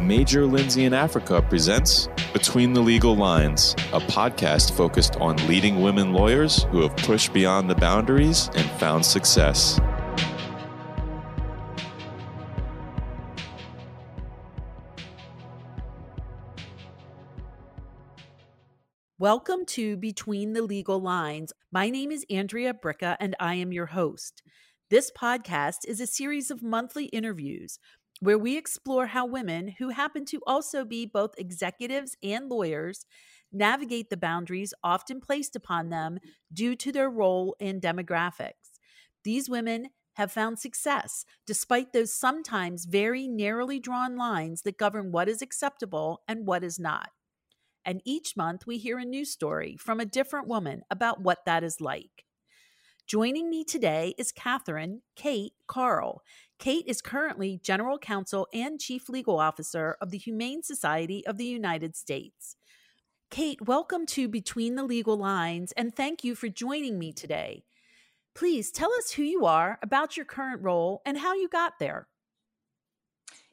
Major Lindsey in Africa presents Between the Legal Lines, a podcast focused on leading women lawyers who have pushed beyond the boundaries and found success. Welcome to Between the Legal Lines. My name is Andrea Bricca, and I am your host. This podcast is a series of monthly interviews where we explore how women who happen to also be both executives and lawyers navigate the boundaries often placed upon them due to their role in demographics. These women have found success despite those sometimes very narrowly drawn lines that govern what is acceptable and what is not. And each month we hear a new story from a different woman about what that is like. Joining me today is Catherine Kate Carl. Kate is currently General Counsel and Chief Legal Officer of the Humane Society of the United States. Kate, welcome to Between the Legal Lines and thank you for joining me today. Please tell us who you are, about your current role, and how you got there.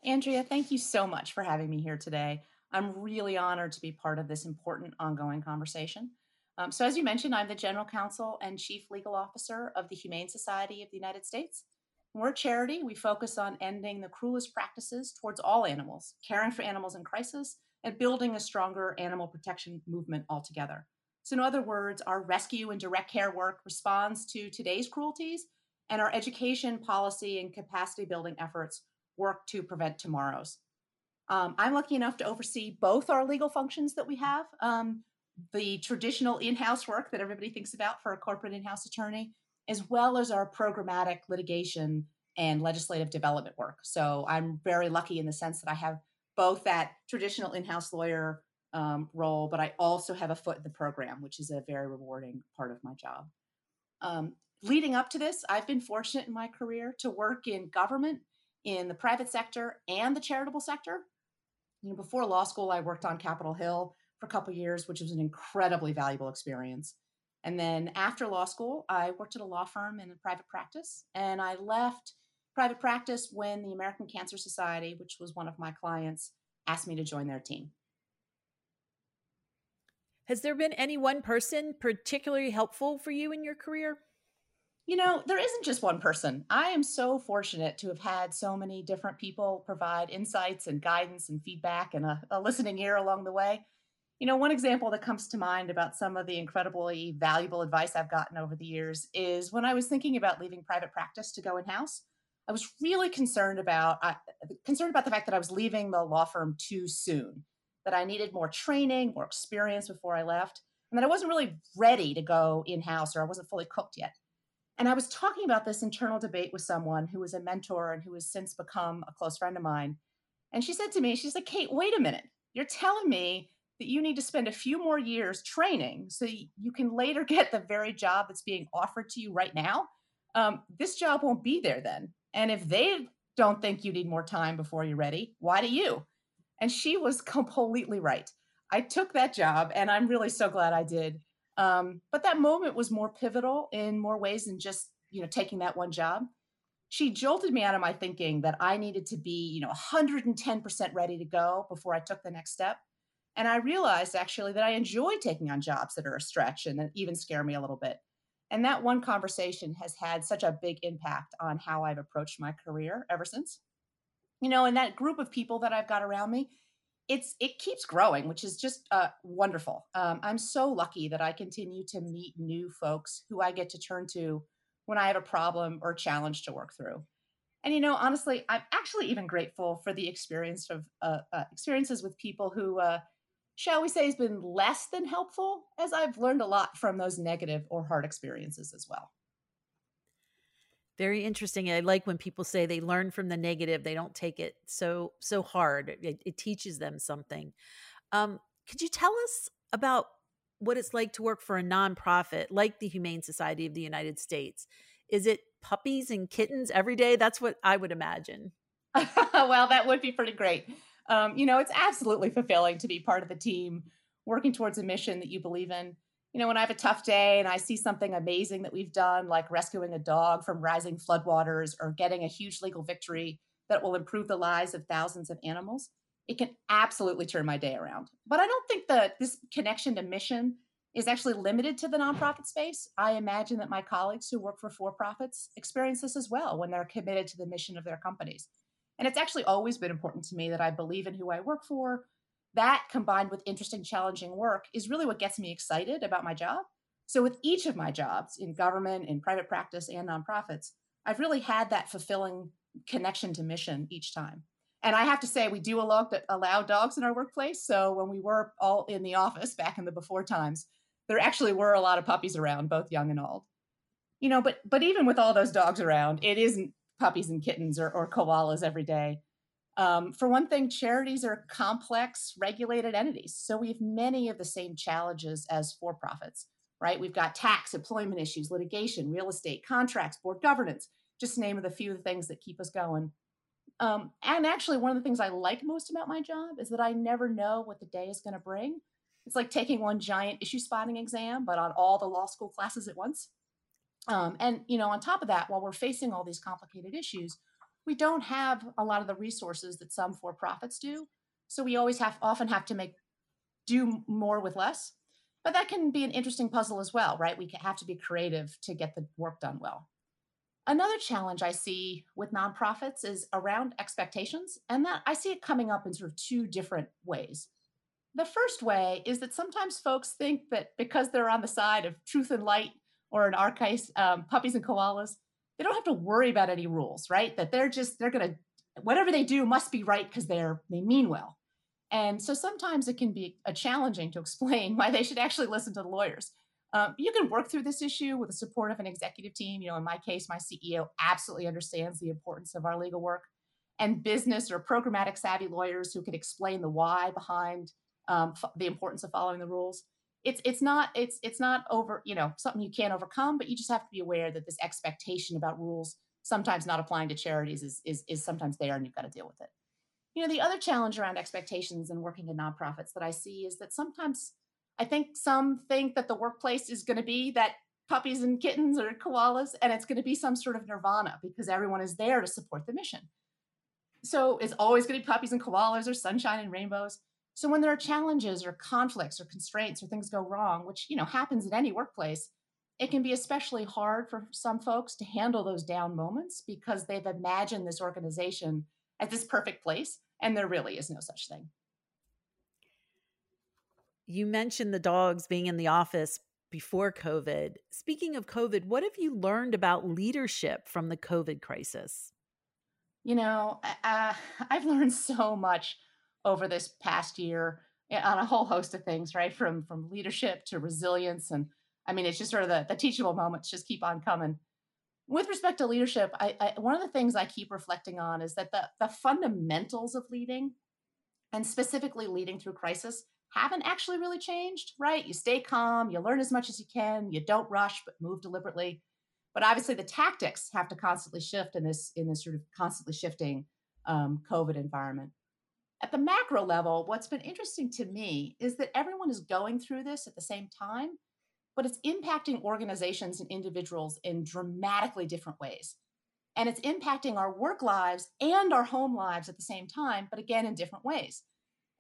Andrea, thank you so much for having me here today. I'm really honored to be part of this important ongoing conversation. Um, so, as you mentioned, I'm the General Counsel and Chief Legal Officer of the Humane Society of the United States. We're a charity. We focus on ending the cruelest practices towards all animals, caring for animals in crisis, and building a stronger animal protection movement altogether. So, in other words, our rescue and direct care work responds to today's cruelties, and our education, policy, and capacity building efforts work to prevent tomorrow's. Um, I'm lucky enough to oversee both our legal functions that we have. Um, the traditional in-house work that everybody thinks about for a corporate in-house attorney, as well as our programmatic litigation and legislative development work. So I'm very lucky in the sense that I have both that traditional in-house lawyer um, role, but I also have a foot in the program, which is a very rewarding part of my job. Um, leading up to this, I've been fortunate in my career to work in government, in the private sector, and the charitable sector. You know, before law school, I worked on Capitol Hill for a couple years, which was an incredibly valuable experience. And then after law school, I worked at a law firm in a private practice, and I left private practice when the American Cancer Society, which was one of my clients, asked me to join their team. Has there been any one person particularly helpful for you in your career? You know, there isn't just one person. I am so fortunate to have had so many different people provide insights and guidance and feedback and a, a listening ear along the way. You know, one example that comes to mind about some of the incredibly valuable advice I've gotten over the years is when I was thinking about leaving private practice to go in house. I was really concerned about uh, concerned about the fact that I was leaving the law firm too soon, that I needed more training, more experience before I left, and that I wasn't really ready to go in house or I wasn't fully cooked yet. And I was talking about this internal debate with someone who was a mentor and who has since become a close friend of mine. And she said to me, she's like, Kate, wait a minute. You're telling me that you need to spend a few more years training so you can later get the very job that's being offered to you right now. Um, this job won't be there then. And if they don't think you need more time before you're ready, why do you? And she was completely right. I took that job and I'm really so glad I did. Um, but that moment was more pivotal in more ways than just, you know, taking that one job. She jolted me out of my thinking that I needed to be, you know, 110% ready to go before I took the next step. And I realized actually that I enjoy taking on jobs that are a stretch and that even scare me a little bit. And that one conversation has had such a big impact on how I've approached my career ever since. You know, and that group of people that I've got around me, it's it keeps growing, which is just uh, wonderful. Um, I'm so lucky that I continue to meet new folks who I get to turn to when I have a problem or challenge to work through. And you know, honestly, I'm actually even grateful for the experience of uh, uh, experiences with people who uh, shall we say, has been less than helpful, as I've learned a lot from those negative or hard experiences as well. Very interesting. I like when people say they learn from the negative; they don't take it so so hard. It, it teaches them something. Um, could you tell us about what it's like to work for a nonprofit like the Humane Society of the United States? Is it puppies and kittens every day? That's what I would imagine. well, that would be pretty great um, you know, it's absolutely fulfilling to be part of the team working towards a mission that you believe in. You know, when I have a tough day and I see something amazing that we've done, like rescuing a dog from rising floodwaters or getting a huge legal victory that will improve the lives of thousands of animals, it can absolutely turn my day around. But I don't think that this connection to mission is actually limited to the nonprofit space. I imagine that my colleagues who work for for profits experience this as well when they're committed to the mission of their companies. And it's actually always been important to me that I believe in who I work for. That combined with interesting, challenging work is really what gets me excited about my job. So, with each of my jobs in government, in private practice, and nonprofits, I've really had that fulfilling connection to mission each time. And I have to say, we do allow, allow dogs in our workplace. So, when we were all in the office back in the before times, there actually were a lot of puppies around, both young and old. You know, but but even with all those dogs around, it isn't puppies and kittens or, or koalas every day. Um, for one thing, charities are complex, regulated entities. So we have many of the same challenges as for profits, right? We've got tax, employment issues, litigation, real estate, contracts, board governance, just name of the few things that keep us going. Um, and actually, one of the things I like most about my job is that I never know what the day is going to bring. It's like taking one giant issue spotting exam, but on all the law school classes at once. Um, and you know, on top of that, while we're facing all these complicated issues, we don't have a lot of the resources that some for-profits do. So we always have often have to make do more with less. But that can be an interesting puzzle as well, right? We have to be creative to get the work done well. Another challenge I see with nonprofits is around expectations, and that I see it coming up in sort of two different ways. The first way is that sometimes folks think that because they're on the side of truth and light or in our case, um, puppies and koalas, they don't have to worry about any rules, right? That they're just they're gonna whatever they do must be right because they're they mean well. And so sometimes it can be a challenging to explain why they should actually listen to the lawyers. Um, you can work through this issue with the support of an executive team. You know, in my case, my CEO absolutely understands the importance of our legal work, and business or programmatic savvy lawyers who can explain the why behind um, f- the importance of following the rules it's it's not it's it's not over you know something you can't overcome but you just have to be aware that this expectation about rules sometimes not applying to charities is is, is sometimes there and you've got to deal with it. You know the other challenge around expectations and working in nonprofits that i see is that sometimes i think some think that the workplace is going to be that puppies and kittens or koalas and it's going to be some sort of nirvana because everyone is there to support the mission. So it's always going to be puppies and koalas or sunshine and rainbows so when there are challenges or conflicts or constraints or things go wrong, which you know happens in any workplace, it can be especially hard for some folks to handle those down moments because they've imagined this organization as this perfect place and there really is no such thing. You mentioned the dogs being in the office before COVID. Speaking of COVID, what have you learned about leadership from the COVID crisis? You know, uh, I've learned so much over this past year eh, on a whole host of things, right? From from leadership to resilience, and I mean, it's just sort of the, the teachable moments just keep on coming. With respect to leadership, I, I one of the things I keep reflecting on is that the the fundamentals of leading, and specifically leading through crisis, haven't actually really changed, right? You stay calm, you learn as much as you can, you don't rush, but move deliberately. But obviously, the tactics have to constantly shift in this in this sort of constantly shifting um, COVID environment. At the macro level, what's been interesting to me is that everyone is going through this at the same time, but it's impacting organizations and individuals in dramatically different ways. And it's impacting our work lives and our home lives at the same time, but again, in different ways.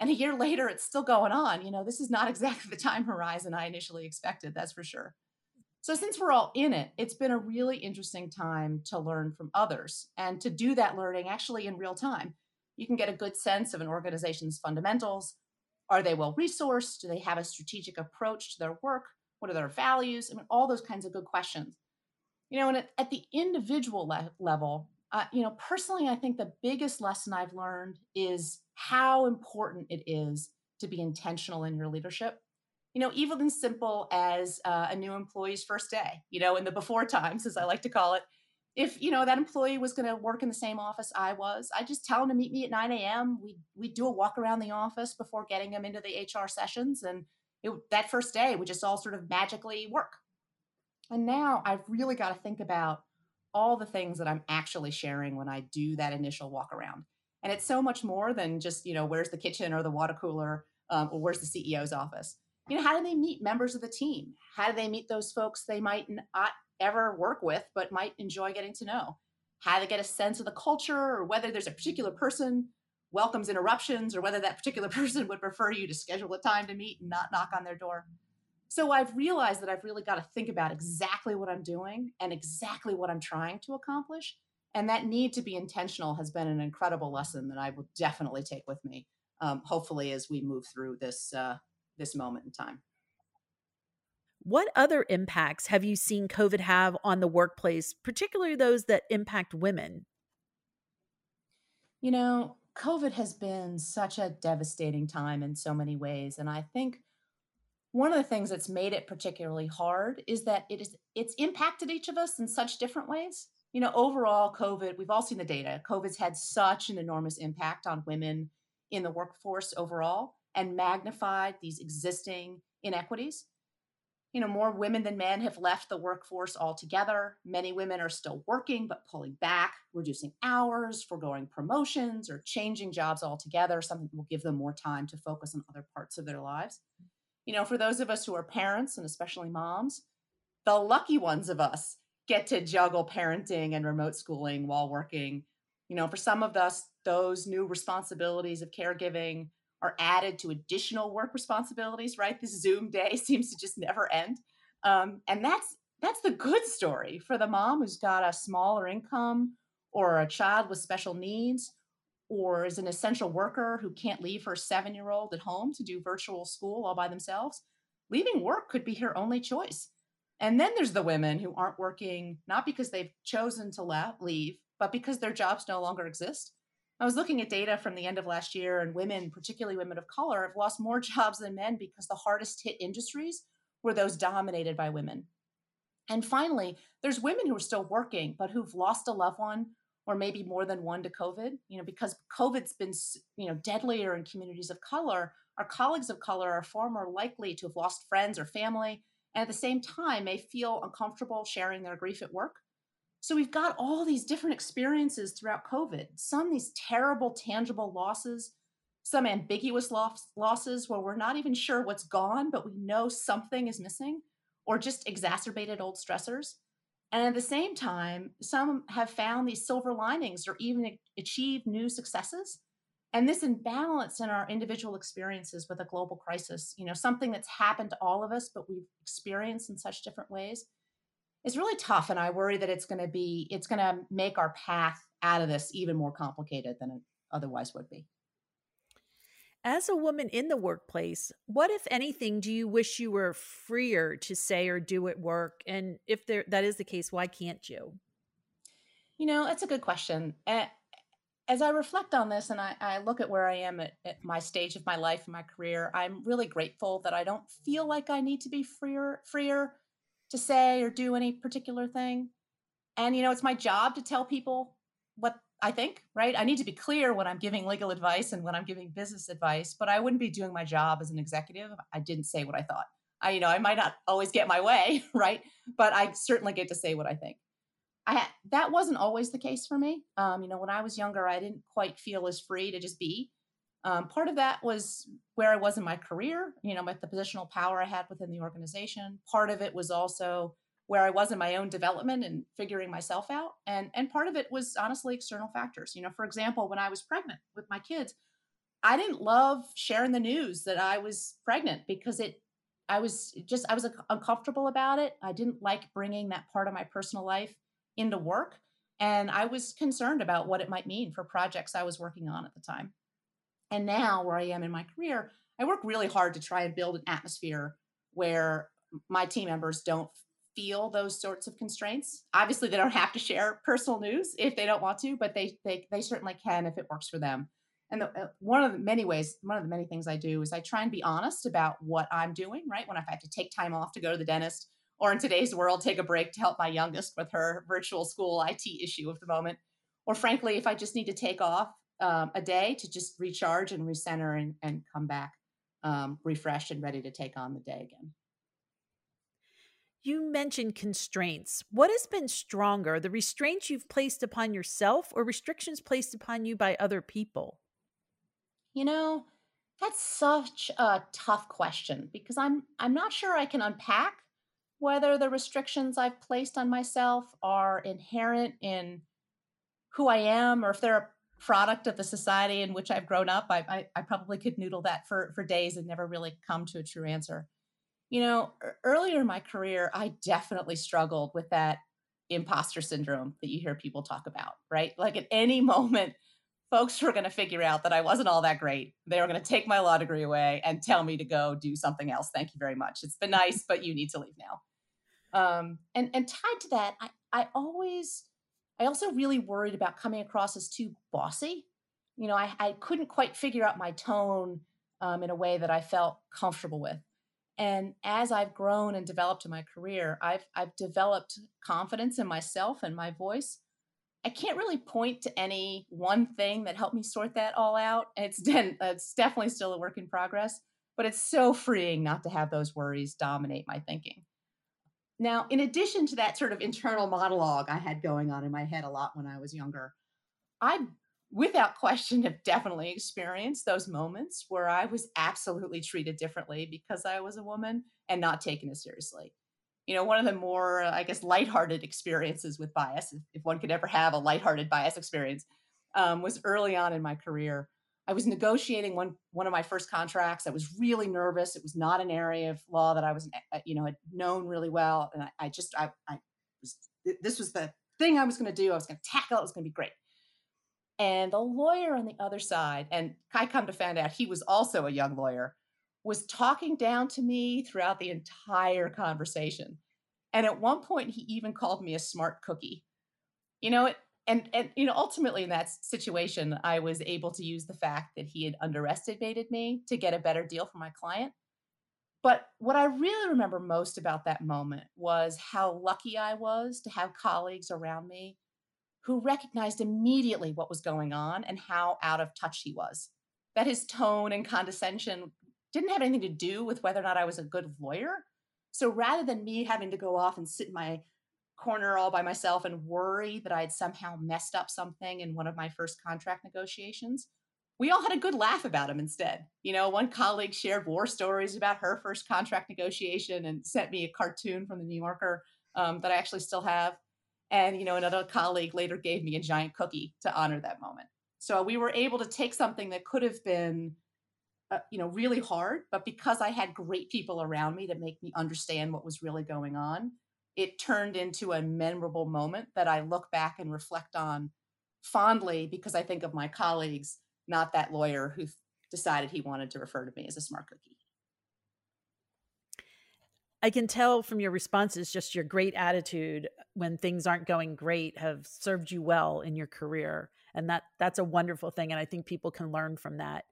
And a year later, it's still going on. You know, this is not exactly the time horizon I initially expected, that's for sure. So, since we're all in it, it's been a really interesting time to learn from others and to do that learning actually in real time you can get a good sense of an organization's fundamentals. Are they well resourced? Do they have a strategic approach to their work? What are their values? I mean, all those kinds of good questions. You know, and at, at the individual le- level, uh, you know, personally, I think the biggest lesson I've learned is how important it is to be intentional in your leadership. You know, even as simple as uh, a new employee's first day, you know, in the before times, as I like to call it, if you know that employee was going to work in the same office I was, I just tell him to meet me at 9 a.m. We we do a walk around the office before getting him into the HR sessions, and it, that first day we just all sort of magically work. And now I've really got to think about all the things that I'm actually sharing when I do that initial walk around, and it's so much more than just you know where's the kitchen or the water cooler um, or where's the CEO's office. You know, how do they meet members of the team? How do they meet those folks they might not ever work with, but might enjoy getting to know. How to get a sense of the culture or whether there's a particular person welcomes interruptions or whether that particular person would prefer you to schedule a time to meet and not knock on their door. So I've realized that I've really got to think about exactly what I'm doing and exactly what I'm trying to accomplish. And that need to be intentional has been an incredible lesson that I will definitely take with me, um, hopefully, as we move through this uh, this moment in time. What other impacts have you seen COVID have on the workplace, particularly those that impact women? You know, COVID has been such a devastating time in so many ways. And I think one of the things that's made it particularly hard is that it is it's impacted each of us in such different ways you know overall covid we've all seen the data covid's had such an enormous impact on women in the workforce overall and magnified these existing inequities you know more women than men have left the workforce altogether many women are still working but pulling back reducing hours foregoing promotions or changing jobs altogether something that will give them more time to focus on other parts of their lives you know, for those of us who are parents and especially moms, the lucky ones of us get to juggle parenting and remote schooling while working. You know, for some of us, those new responsibilities of caregiving are added to additional work responsibilities, right? This Zoom day seems to just never end. Um, and that's that's the good story for the mom who's got a smaller income or a child with special needs or is an essential worker who can't leave her seven year old at home to do virtual school all by themselves, leaving work could be her only choice. And then there's the women who aren't working, not because they've chosen to leave, but because their jobs no longer exist. I was looking at data from the end of last year, and women, particularly women of color, have lost more jobs than men because the hardest hit industries were those dominated by women. And finally, there's women who are still working, but who've lost a loved one or maybe more than one to COVID, you know, because COVID's been, you know, deadlier in communities of color, our colleagues of color are far more likely to have lost friends or family, and at the same time may feel uncomfortable sharing their grief at work. So we've got all these different experiences throughout COVID, some these terrible tangible losses, some ambiguous loss, losses where we're not even sure what's gone, but we know something is missing, or just exacerbated old stressors. And at the same time, some have found these silver linings or even achieved new successes. And this imbalance in our individual experiences with a global crisis, you know, something that's happened to all of us, but we've experienced in such different ways, is really tough. And I worry that it's going to be, it's going to make our path out of this even more complicated than it otherwise would be. As a woman in the workplace, what, if anything, do you wish you were freer to say or do at work? And if there, that is the case, why can't you? You know, that's a good question. As I reflect on this and I, I look at where I am at, at, my stage of my life and my career, I'm really grateful that I don't feel like I need to be freer, freer to say or do any particular thing. And, you know, it's my job to tell people what I think, right? I need to be clear when I'm giving legal advice and when I'm giving business advice, but I wouldn't be doing my job as an executive. If I didn't say what I thought. I, you know, I might not always get my way, right? But I certainly get to say what I think. I that wasn't always the case for me. Um, you know, when I was younger, I didn't quite feel as free to just be. Um, part of that was where I was in my career, you know, with the positional power I had within the organization. Part of it was also where I was in my own development and figuring myself out. And and part of it was honestly external factors. You know, for example, when I was pregnant with my kids, I didn't love sharing the news that I was pregnant because it I was just I was uncomfortable about it. I didn't like bringing that part of my personal life into work and I was concerned about what it might mean for projects I was working on at the time. And now where I am in my career, I work really hard to try and build an atmosphere where my team members don't feel those sorts of constraints. Obviously, they don't have to share personal news if they don't want to, but they they they certainly can if it works for them. And the, uh, one of the many ways, one of the many things I do is I try and be honest about what I'm doing. Right when I have to take time off to go to the dentist, or in today's world, take a break to help my youngest with her virtual school IT issue of the moment, or frankly, if I just need to take off um, a day to just recharge and recenter and, and come back um, refreshed and ready to take on the day again. You mentioned constraints. What has been stronger, the restraints you've placed upon yourself or restrictions placed upon you by other people? You know, that's such a tough question because I'm I'm not sure I can unpack whether the restrictions I've placed on myself are inherent in who I am or if they're product of the society in which I've grown up. I, I, I probably could noodle that for, for days and never really come to a true answer. You know, earlier in my career, I definitely struggled with that imposter syndrome that you hear people talk about, right? Like at any moment, folks were going to figure out that I wasn't all that great. They were going to take my law degree away and tell me to go do something else. Thank you very much. It's been nice, but you need to leave now. Um, and and tied to that, I I always I also really worried about coming across as too bossy. You know, I I couldn't quite figure out my tone um, in a way that I felt comfortable with. And as I've grown and developed in my career, I've I've developed confidence in myself and my voice. I can't really point to any one thing that helped me sort that all out. It's it's definitely still a work in progress, but it's so freeing not to have those worries dominate my thinking. Now, in addition to that sort of internal monologue I had going on in my head a lot when I was younger, I, without question, have definitely experienced those moments where I was absolutely treated differently because I was a woman and not taken as seriously. You know, one of the more, I guess, lighthearted experiences with bias, if one could ever have a lighthearted bias experience, um, was early on in my career I was negotiating one one of my first contracts. I was really nervous. It was not an area of law that I was, eh, you know, had known really well, and I, I just, I, I was, this was the thing I was going to do. I was going to tackle. It was going to be great. And the lawyer on the other side, and I come to find out he was also a young lawyer, was talking down to me throughout the entire conversation. And at one point, he even called me a smart cookie. You know, it, and and you know ultimately in that situation i was able to use the fact that he had underestimated me to get a better deal for my client. But what i really remember most about that moment was how lucky i was to have colleagues around me who recognized immediately what was going on and how out of touch he was. That his tone and condescension didn't have anything to do with whether or not i was a good lawyer. So rather than me having to go off and sit in my corner all by myself and worry that I'd somehow messed up something in one of my first contract negotiations. We all had a good laugh about him instead. You know, one colleague shared war stories about her first contract negotiation and sent me a cartoon from the New Yorker um, that I actually still have. And, you know, another colleague later gave me a giant cookie to honor that moment. So we were able to take something that could have been, uh, you know, really hard, but because I had great people around me to make me understand what was really going on, it turned into a memorable moment that I look back and reflect on fondly because I think of my colleagues, not that lawyer who decided he wanted to refer to me as a smart cookie. I can tell from your responses just your great attitude uh, when things aren't going great have served you well in your career and that that's a wonderful thing and I think people can learn from that.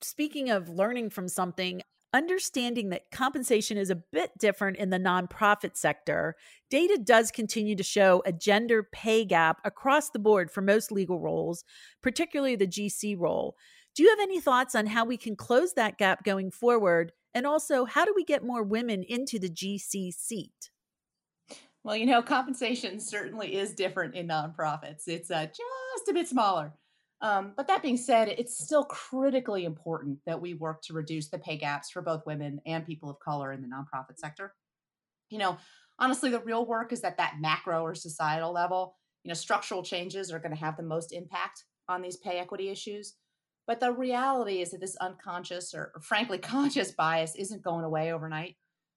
Speaking of learning from something, understanding that compensation is a bit different in the nonprofit sector, data does continue to show a gender pay gap across the board for most legal roles, particularly the GC role. Do you have any thoughts on how we can close that gap going forward? And also, how do we get more women into the GC seat? Well, you know, compensation certainly is different in nonprofits. It's uh, just a bit smaller. Um, but that being said, it's still critically important that we work to reduce the pay gaps for both women and people of color in the nonprofit sector. You know, honestly, the real work is at that macro or societal level. You know, structural changes are going to have the most impact on these pay equity issues. But the reality is that this unconscious or, or frankly conscious bias isn't going away overnight.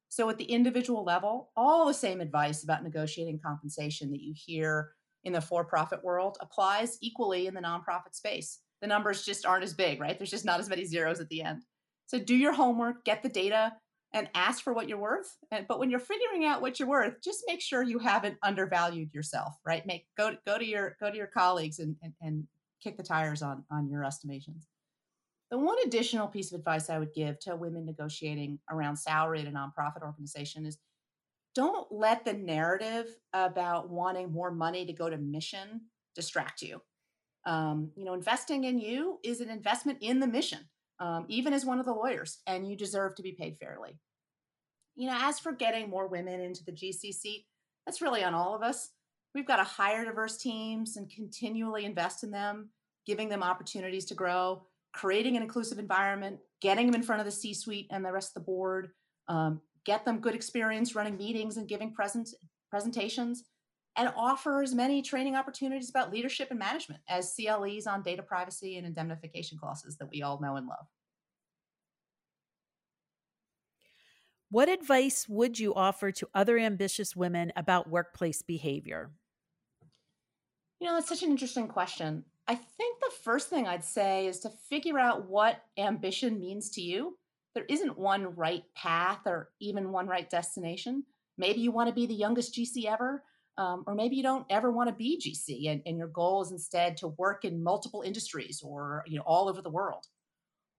So, at the individual level, all the same advice about negotiating compensation that you hear in the for profit world applies equally in the nonprofit space. The numbers just aren't as big, right? There's just not as many zeros at the end. So do your homework, get the data, and ask for what you're worth. But when you're figuring out what you're worth, just make sure you haven't undervalued yourself, right? Make go go to your go to your colleagues and, and, and kick the tires on on your estimations. The one additional piece of advice I would give to women negotiating around salary at a nonprofit organization is don't let the narrative about wanting more money to go to mission distract you. Um, you know, investing in you is an investment in the mission, um, even as one of the lawyers, and you deserve to be paid fairly. You know, as for getting more women into the GC seat, that's really on all of us. We've got to hire diverse teams and continually invest in them, giving them opportunities to grow, creating an inclusive environment, getting them in front of the C suite and the rest of the board, um, get them good experience running meetings and giving present, presentations. and offers many training opportunities about leadership and management as CLEs on data privacy and indemnification clauses that we all know and love. What advice would you offer to other ambitious women about workplace behavior? You know, that's such an interesting question. I think the first thing I'd say is to figure out what ambition means to you. There isn't one right path or even one right destination. Maybe you want to be the youngest GC ever, um, or maybe you don't ever want to be GC and, and your goal is instead to work in multiple industries or you know all over the world.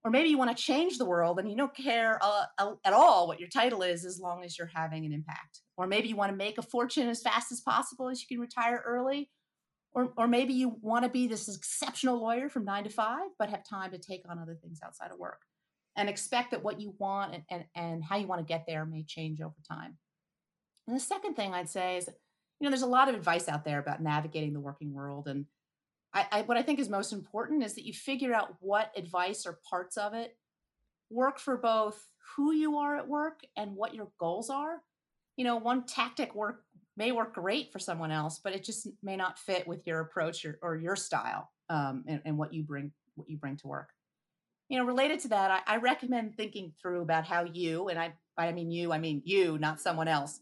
Or maybe you want to change the world and you don't care uh, at all what your title is as long as you're having an impact. Or maybe you want to make a fortune as fast as possible as you can retire early. Or, or maybe you want to be this exceptional lawyer from nine to five but have time to take on other things outside of work and expect that what you want and, and, and how you want to get there may change over time and the second thing i'd say is you know there's a lot of advice out there about navigating the working world and I, I, what I think is most important is that you figure out what advice or parts of it work for both who you are at work and what your goals are. You know, one tactic work may work great for someone else, but it just may not fit with your approach or, or your style um, and, and, what you bring what you bring to work. You know, related to that, I, I recommend thinking through about how you and I I mean you, I mean you, not someone else,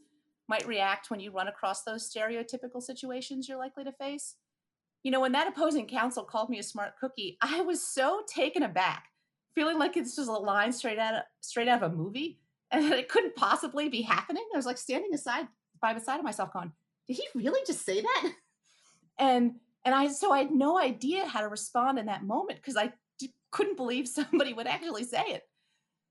might react when you run across those stereotypical situations you're likely to face you know, when that opposing counsel called me a smart cookie, I was so taken aback, feeling like it's just a line straight out of straight out of a movie, and that it couldn't possibly be happening. I was like standing aside by the side of myself, going, "Did he really just say that?" And and I so I had no idea how to respond in that moment because I couldn't believe somebody would actually say it.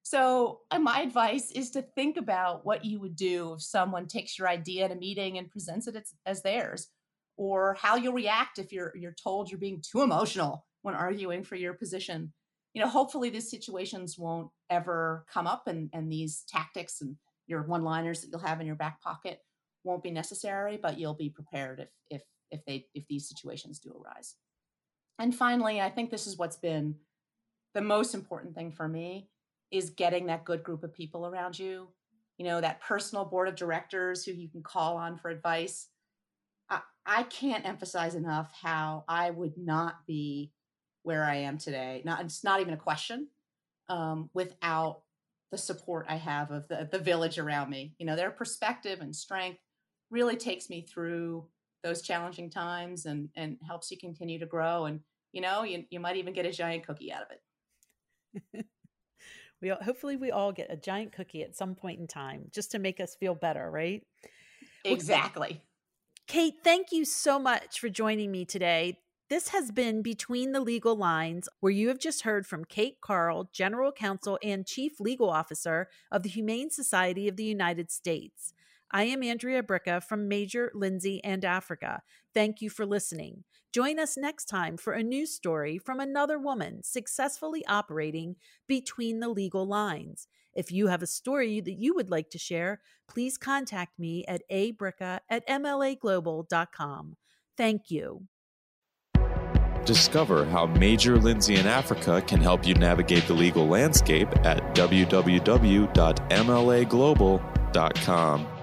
So uh, my advice is to think about what you would do if someone takes your idea at a meeting and presents it as, as theirs or how you'll react if you're you're told you're being too emotional when arguing for your position you know hopefully these situations won't ever come up and and these tactics and your one liners that you'll have in your back pocket won't be necessary but you'll be prepared if if if they if these situations do arise and finally i think this is what's been the most important thing for me is getting that good group of people around you you know that personal board of directors who you can call on for advice I I can't emphasize enough how I would not be where I am today. Not it's not even a question um, without the support I have of the the village around me. You know, their perspective and strength really takes me through those challenging times and and helps you continue to grow. And you know, you you might even get a giant cookie out of it. we hopefully we all get a giant cookie at some point in time just to make us feel better, right? Exactly. Kate, thank you so much for joining me today. This has been Between the Legal Lines, where you have just heard from Kate Carl, General Counsel and Chief Legal Officer of the Humane Society of the United States. I am Andrea Bricca from Major, Lindsey, and Africa. Thank you for listening. Join us next time for a news story from another woman successfully operating between the legal lines. If you have a story that you would like to share, please contact me at abricka at mlaglobal.com. Thank you. Discover how Major Lindsey in Africa can help you navigate the legal landscape at www.mlaglobal.com.